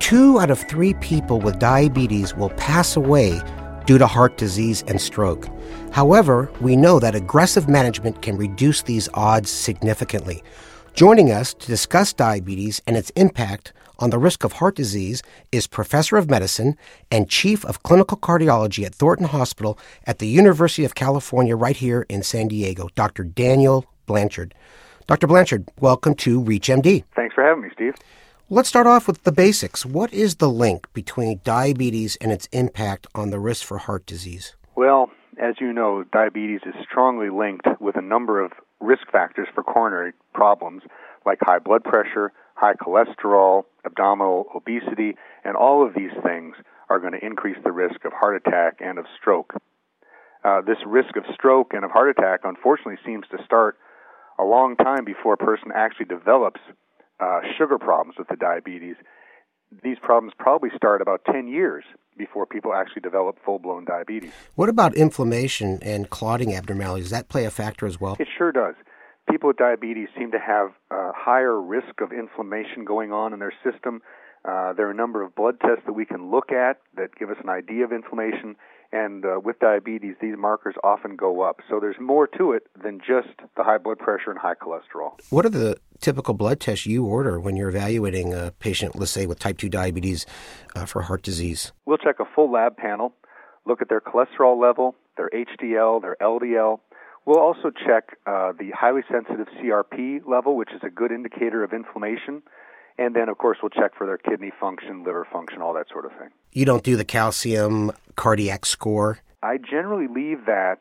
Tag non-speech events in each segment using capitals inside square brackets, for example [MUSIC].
Two out of three people with diabetes will pass away due to heart disease and stroke. However, we know that aggressive management can reduce these odds significantly. Joining us to discuss diabetes and its impact on the risk of heart disease is Professor of Medicine and Chief of Clinical Cardiology at Thornton Hospital at the University of California, right here in San Diego, Dr. Daniel Blanchard. Dr. Blanchard, welcome to ReachMD. Thanks for having me, Steve. Let's start off with the basics. What is the link between diabetes and its impact on the risk for heart disease? Well, as you know, diabetes is strongly linked with a number of risk factors for coronary problems like high blood pressure, high cholesterol, abdominal obesity, and all of these things are going to increase the risk of heart attack and of stroke. Uh, this risk of stroke and of heart attack, unfortunately, seems to start a long time before a person actually develops uh, sugar problems with the diabetes, these problems probably start about 10 years before people actually develop full blown diabetes. What about inflammation and clotting abnormalities? Does that play a factor as well? It sure does. People with diabetes seem to have a higher risk of inflammation going on in their system. Uh, there are a number of blood tests that we can look at that give us an idea of inflammation, and uh, with diabetes, these markers often go up. So there's more to it than just the high blood pressure and high cholesterol. What are the typical blood tests you order when you're evaluating a patient, let's say, with type 2 diabetes uh, for heart disease? We'll check a full lab panel, look at their cholesterol level, their HDL, their LDL. We'll also check uh, the highly sensitive CRP level, which is a good indicator of inflammation. And then, of course, we'll check for their kidney function, liver function, all that sort of thing. You don't do the calcium cardiac score? I generally leave that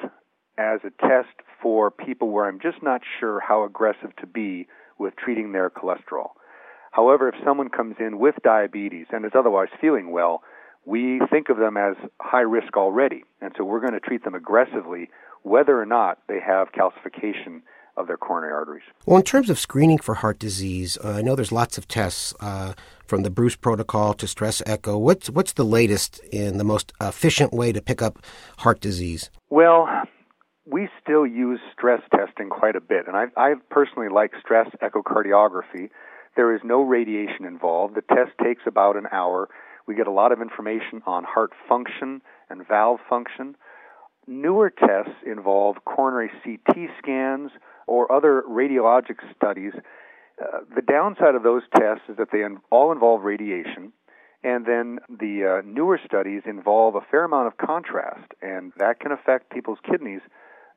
as a test for people where I'm just not sure how aggressive to be with treating their cholesterol. However, if someone comes in with diabetes and is otherwise feeling well, we think of them as high risk already. And so we're going to treat them aggressively whether or not they have calcification of their coronary arteries. Well, in terms of screening for heart disease, uh, I know there's lots of tests uh, from the Bruce protocol to stress echo. What's what's the latest and the most efficient way to pick up heart disease? Well, we still use stress testing quite a bit, and I, I personally like stress echocardiography. There is no radiation involved. The test takes about an hour. We get a lot of information on heart function and valve function. Newer tests involve coronary CT scans or other radiologic studies. Uh, the downside of those tests is that they all involve radiation, and then the uh, newer studies involve a fair amount of contrast, and that can affect people's kidneys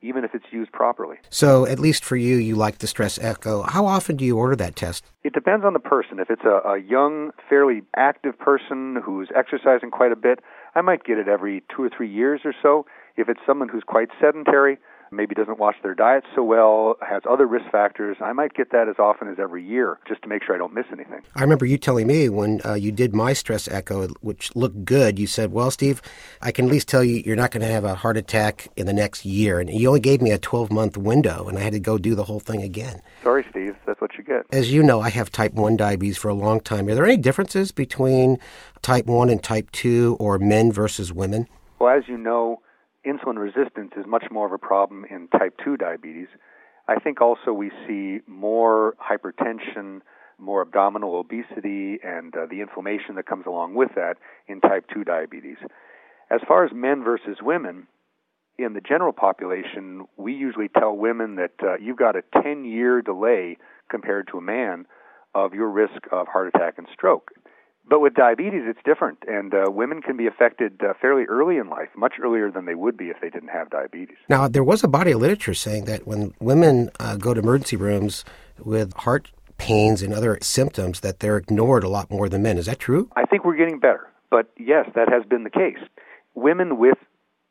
even if it's used properly. So, at least for you, you like the stress echo. How often do you order that test? It depends on the person. If it's a, a young, fairly active person who's exercising quite a bit, I might get it every two or three years or so. If it's someone who's quite sedentary, maybe doesn't watch their diet so well, has other risk factors, I might get that as often as every year just to make sure I don't miss anything. I remember you telling me when uh, you did my stress echo, which looked good, you said, Well, Steve, I can at least tell you you're not going to have a heart attack in the next year. And you only gave me a 12 month window, and I had to go do the whole thing again. Sorry, Steve, that's what you get. As you know, I have type 1 diabetes for a long time. Are there any differences between type 1 and type 2 or men versus women? Well, as you know, insulin resistance is much more of a problem in type 2 diabetes. I think also we see more hypertension, more abdominal obesity, and uh, the inflammation that comes along with that in type 2 diabetes. As far as men versus women, in the general population, we usually tell women that uh, you've got a 10 year delay compared to a man of your risk of heart attack and stroke. But with diabetes, it's different, and uh, women can be affected uh, fairly early in life, much earlier than they would be if they didn't have diabetes. Now, there was a body of literature saying that when women uh, go to emergency rooms with heart pains and other symptoms, that they're ignored a lot more than men. Is that true? I think we're getting better, but yes, that has been the case. Women with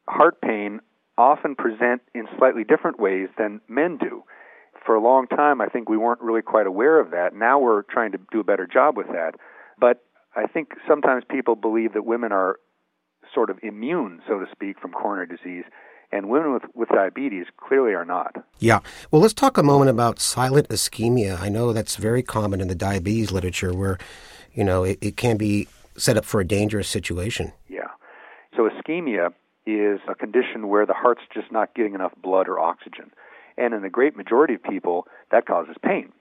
heart pain often present in slightly different ways than men do. For a long time, I think we weren't really quite aware of that. Now we're trying to do a better job with that. But I think sometimes people believe that women are sort of immune, so to speak, from coronary disease, and women with, with diabetes clearly are not. Yeah. Well, let's talk a moment about silent ischemia. I know that's very common in the diabetes literature where, you know, it, it can be set up for a dangerous situation. Yeah. So ischemia is a condition where the heart's just not getting enough blood or oxygen. And in the great majority of people, that causes pain.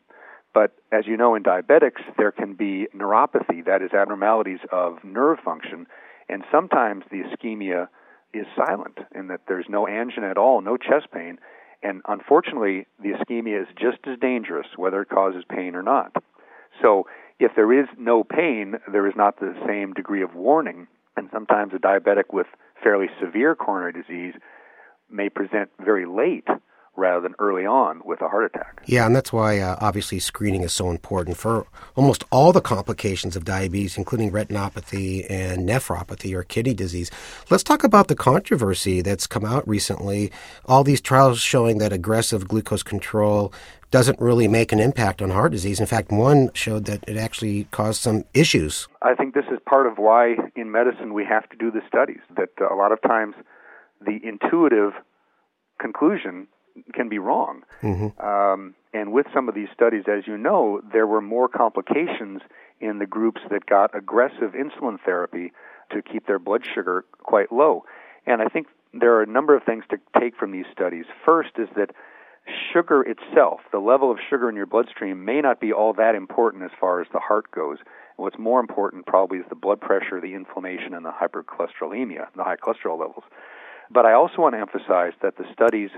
But as you know, in diabetics, there can be neuropathy, that is, abnormalities of nerve function, and sometimes the ischemia is silent in that there's no angina at all, no chest pain, and unfortunately, the ischemia is just as dangerous whether it causes pain or not. So, if there is no pain, there is not the same degree of warning, and sometimes a diabetic with fairly severe coronary disease may present very late rather than early on with a heart attack. Yeah, and that's why uh, obviously screening is so important for almost all the complications of diabetes, including retinopathy and nephropathy or kidney disease. Let's talk about the controversy that's come out recently. All these trials showing that aggressive glucose control doesn't really make an impact on heart disease. In fact, one showed that it actually caused some issues. I think this is part of why in medicine we have to do the studies, that a lot of times the intuitive conclusion can be wrong. Mm-hmm. Um, and with some of these studies, as you know, there were more complications in the groups that got aggressive insulin therapy to keep their blood sugar quite low. And I think there are a number of things to take from these studies. First is that sugar itself, the level of sugar in your bloodstream, may not be all that important as far as the heart goes. What's more important probably is the blood pressure, the inflammation, and the hypercholesterolemia, the high cholesterol levels. But I also want to emphasize that the studies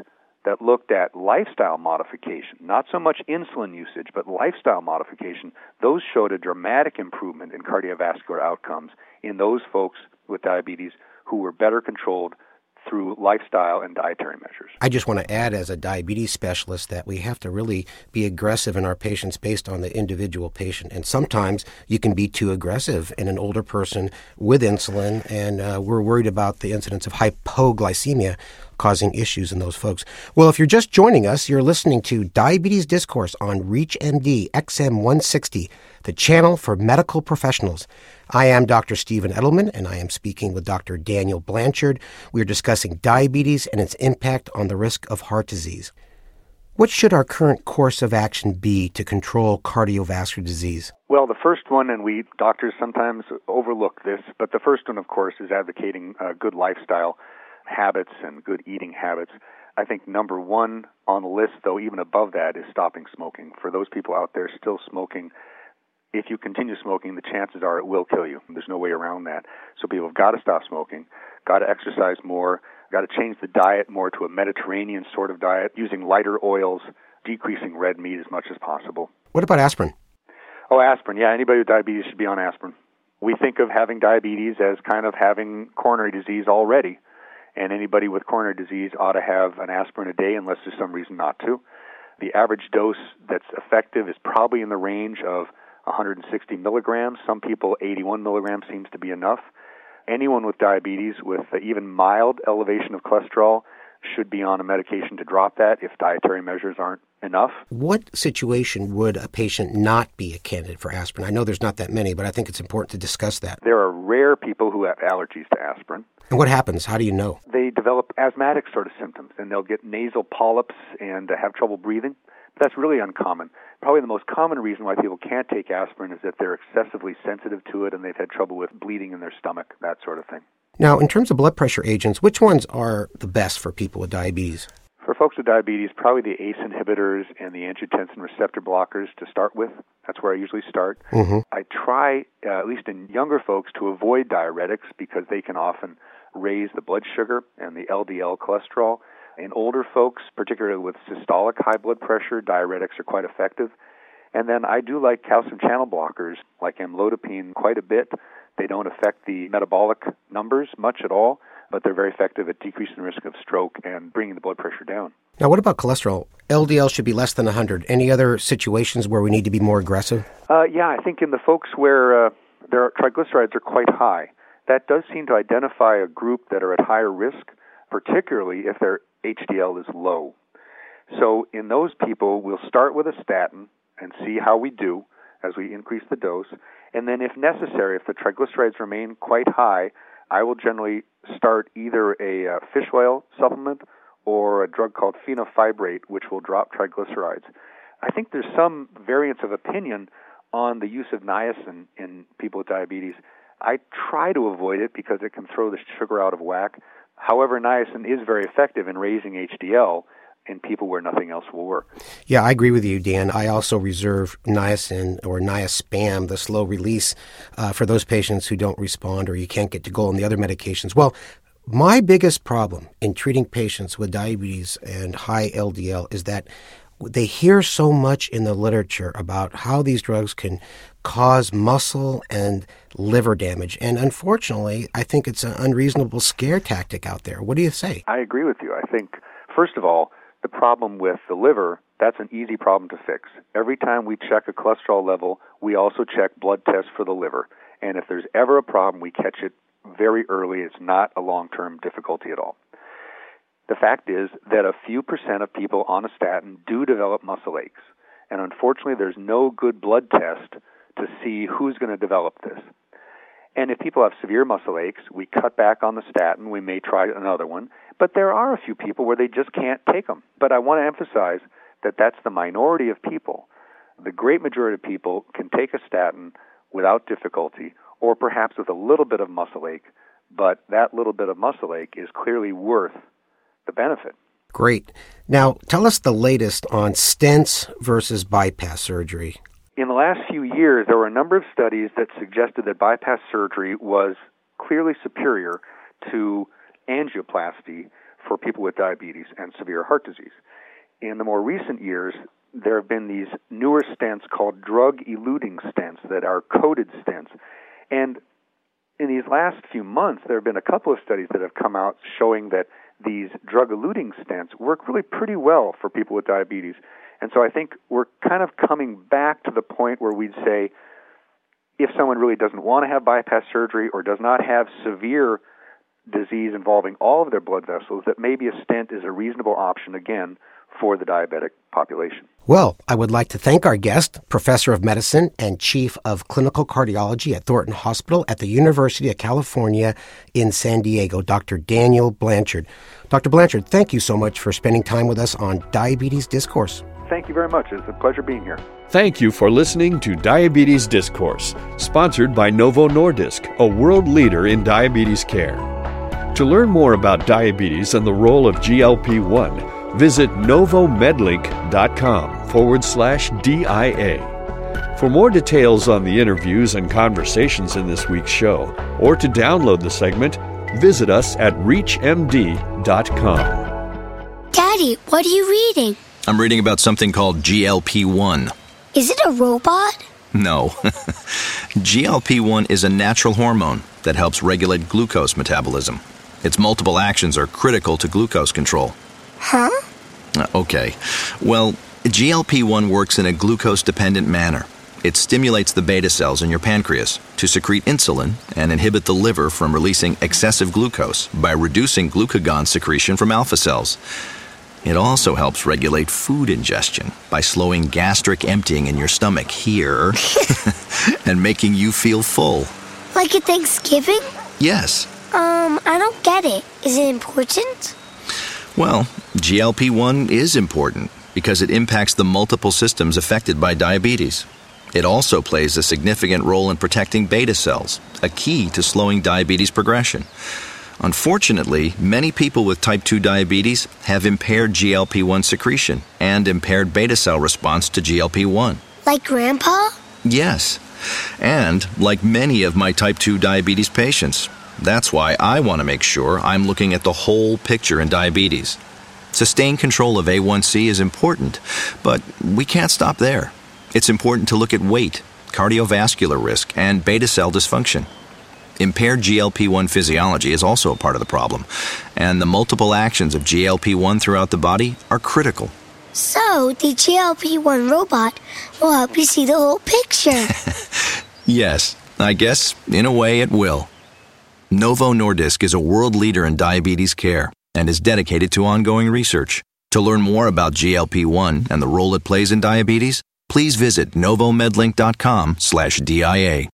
that looked at lifestyle modification, not so much insulin usage, but lifestyle modification, those showed a dramatic improvement in cardiovascular outcomes in those folks with diabetes who were better controlled through lifestyle and dietary measures. I just want to add, as a diabetes specialist, that we have to really be aggressive in our patients based on the individual patient. And sometimes you can be too aggressive in an older person with insulin, and uh, we're worried about the incidence of hypoglycemia causing issues in those folks. Well, if you're just joining us, you're listening to Diabetes Discourse on ReachMD XM160, the channel for medical professionals. I am Dr. Stephen Edelman, and I am speaking with Dr. Daniel Blanchard. We are discussing diabetes and its impact on the risk of heart disease. What should our current course of action be to control cardiovascular disease? Well, the first one, and we doctors sometimes overlook this, but the first one, of course, is advocating a good lifestyle habits and good eating habits. I think number one on the list, though, even above that, is stopping smoking. For those people out there still smoking, if you continue smoking, the chances are it will kill you. There's no way around that. So people have got to stop smoking, got to exercise more, got to change the diet more to a Mediterranean sort of diet, using lighter oils, decreasing red meat as much as possible. What about aspirin? Oh, aspirin. Yeah, anybody with diabetes should be on aspirin. We think of having diabetes as kind of having coronary disease already and anybody with coronary disease ought to have an aspirin a day unless there's some reason not to. The average dose that's effective is probably in the range of 160 milligrams. Some people, 81 milligrams seems to be enough. Anyone with diabetes with even mild elevation of cholesterol should be on a medication to drop that if dietary measures aren't enough. What situation would a patient not be a candidate for aspirin? I know there's not that many, but I think it's important to discuss that. There are rare people who have allergies to aspirin. And what happens? How do you know? They develop asthmatic sort of symptoms, and they'll get nasal polyps and uh, have trouble breathing. But that's really uncommon. Probably the most common reason why people can't take aspirin is that they're excessively sensitive to it and they've had trouble with bleeding in their stomach, that sort of thing. Now, in terms of blood pressure agents, which ones are the best for people with diabetes? For folks with diabetes, probably the ACE inhibitors and the angiotensin receptor blockers to start with. That's where I usually start. Mm-hmm. I try, uh, at least in younger folks, to avoid diuretics because they can often raise the blood sugar and the LDL cholesterol. In older folks, particularly with systolic high blood pressure, diuretics are quite effective. And then I do like calcium channel blockers like amlodipine quite a bit. They don't affect the metabolic numbers much at all, but they're very effective at decreasing the risk of stroke and bringing the blood pressure down. Now, what about cholesterol? LDL should be less than 100. Any other situations where we need to be more aggressive? Uh, yeah, I think in the folks where uh, their triglycerides are quite high, that does seem to identify a group that are at higher risk, particularly if their HDL is low. So in those people, we'll start with a statin and see how we do as we increase the dose. And then, if necessary, if the triglycerides remain quite high, I will generally start either a uh, fish oil supplement or a drug called fenofibrate, which will drop triglycerides. I think there's some variance of opinion on the use of niacin in people with diabetes. I try to avoid it because it can throw the sugar out of whack. However, niacin is very effective in raising HDL in people where nothing else will work. Yeah, I agree with you, Dan. I also reserve niacin or Niaspan, the slow release, uh, for those patients who don't respond or you can't get to goal on the other medications. Well, my biggest problem in treating patients with diabetes and high LDL is that they hear so much in the literature about how these drugs can cause muscle and liver damage. And unfortunately, I think it's an unreasonable scare tactic out there. What do you say? I agree with you. I think, first of all, the problem with the liver, that's an easy problem to fix. Every time we check a cholesterol level, we also check blood tests for the liver. And if there's ever a problem, we catch it very early. It's not a long term difficulty at all. The fact is that a few percent of people on a statin do develop muscle aches. And unfortunately, there's no good blood test to see who's going to develop this. And if people have severe muscle aches, we cut back on the statin. We may try another one. But there are a few people where they just can't take them. But I want to emphasize that that's the minority of people. The great majority of people can take a statin without difficulty or perhaps with a little bit of muscle ache, but that little bit of muscle ache is clearly worth the benefit. Great. Now, tell us the latest on stents versus bypass surgery. In the last few years, there were a number of studies that suggested that bypass surgery was clearly superior to angioplasty for people with diabetes and severe heart disease. In the more recent years, there have been these newer stents called drug eluting stents that are coated stents. And in these last few months, there have been a couple of studies that have come out showing that these drug eluting stents work really pretty well for people with diabetes. And so I think we're kind of coming back to the point where we'd say if someone really doesn't want to have bypass surgery or does not have severe disease involving all of their blood vessels, that maybe a stent is a reasonable option again for the diabetic population. Well, I would like to thank our guest, Professor of Medicine and Chief of Clinical Cardiology at Thornton Hospital at the University of California in San Diego, Dr. Daniel Blanchard. Dr. Blanchard, thank you so much for spending time with us on Diabetes Discourse. Thank you very much. It's a pleasure being here. Thank you for listening to Diabetes Discourse, sponsored by Novo Nordisk, a world leader in diabetes care. To learn more about diabetes and the role of GLP 1, Visit novomedlink.com forward slash DIA. For more details on the interviews and conversations in this week's show, or to download the segment, visit us at ReachMD.com. Daddy, what are you reading? I'm reading about something called GLP 1. Is it a robot? No. [LAUGHS] GLP 1 is a natural hormone that helps regulate glucose metabolism. Its multiple actions are critical to glucose control. Huh? Uh, okay. Well, GLP 1 works in a glucose dependent manner. It stimulates the beta cells in your pancreas to secrete insulin and inhibit the liver from releasing excessive glucose by reducing glucagon secretion from alpha cells. It also helps regulate food ingestion by slowing gastric emptying in your stomach here [LAUGHS] and making you feel full. Like at Thanksgiving? Yes. Um, I don't get it. Is it important? Well, GLP 1 is important because it impacts the multiple systems affected by diabetes. It also plays a significant role in protecting beta cells, a key to slowing diabetes progression. Unfortunately, many people with type 2 diabetes have impaired GLP 1 secretion and impaired beta cell response to GLP 1. Like Grandpa? Yes. And like many of my type 2 diabetes patients, that's why I want to make sure I'm looking at the whole picture in diabetes. Sustained control of A1C is important, but we can't stop there. It's important to look at weight, cardiovascular risk, and beta cell dysfunction. Impaired GLP 1 physiology is also a part of the problem, and the multiple actions of GLP 1 throughout the body are critical. So, the GLP 1 robot will help you see the whole picture. [LAUGHS] yes, I guess in a way it will. Novo Nordisk is a world leader in diabetes care and is dedicated to ongoing research. To learn more about GLP-1 and the role it plays in diabetes, please visit novomedlink.com/dia.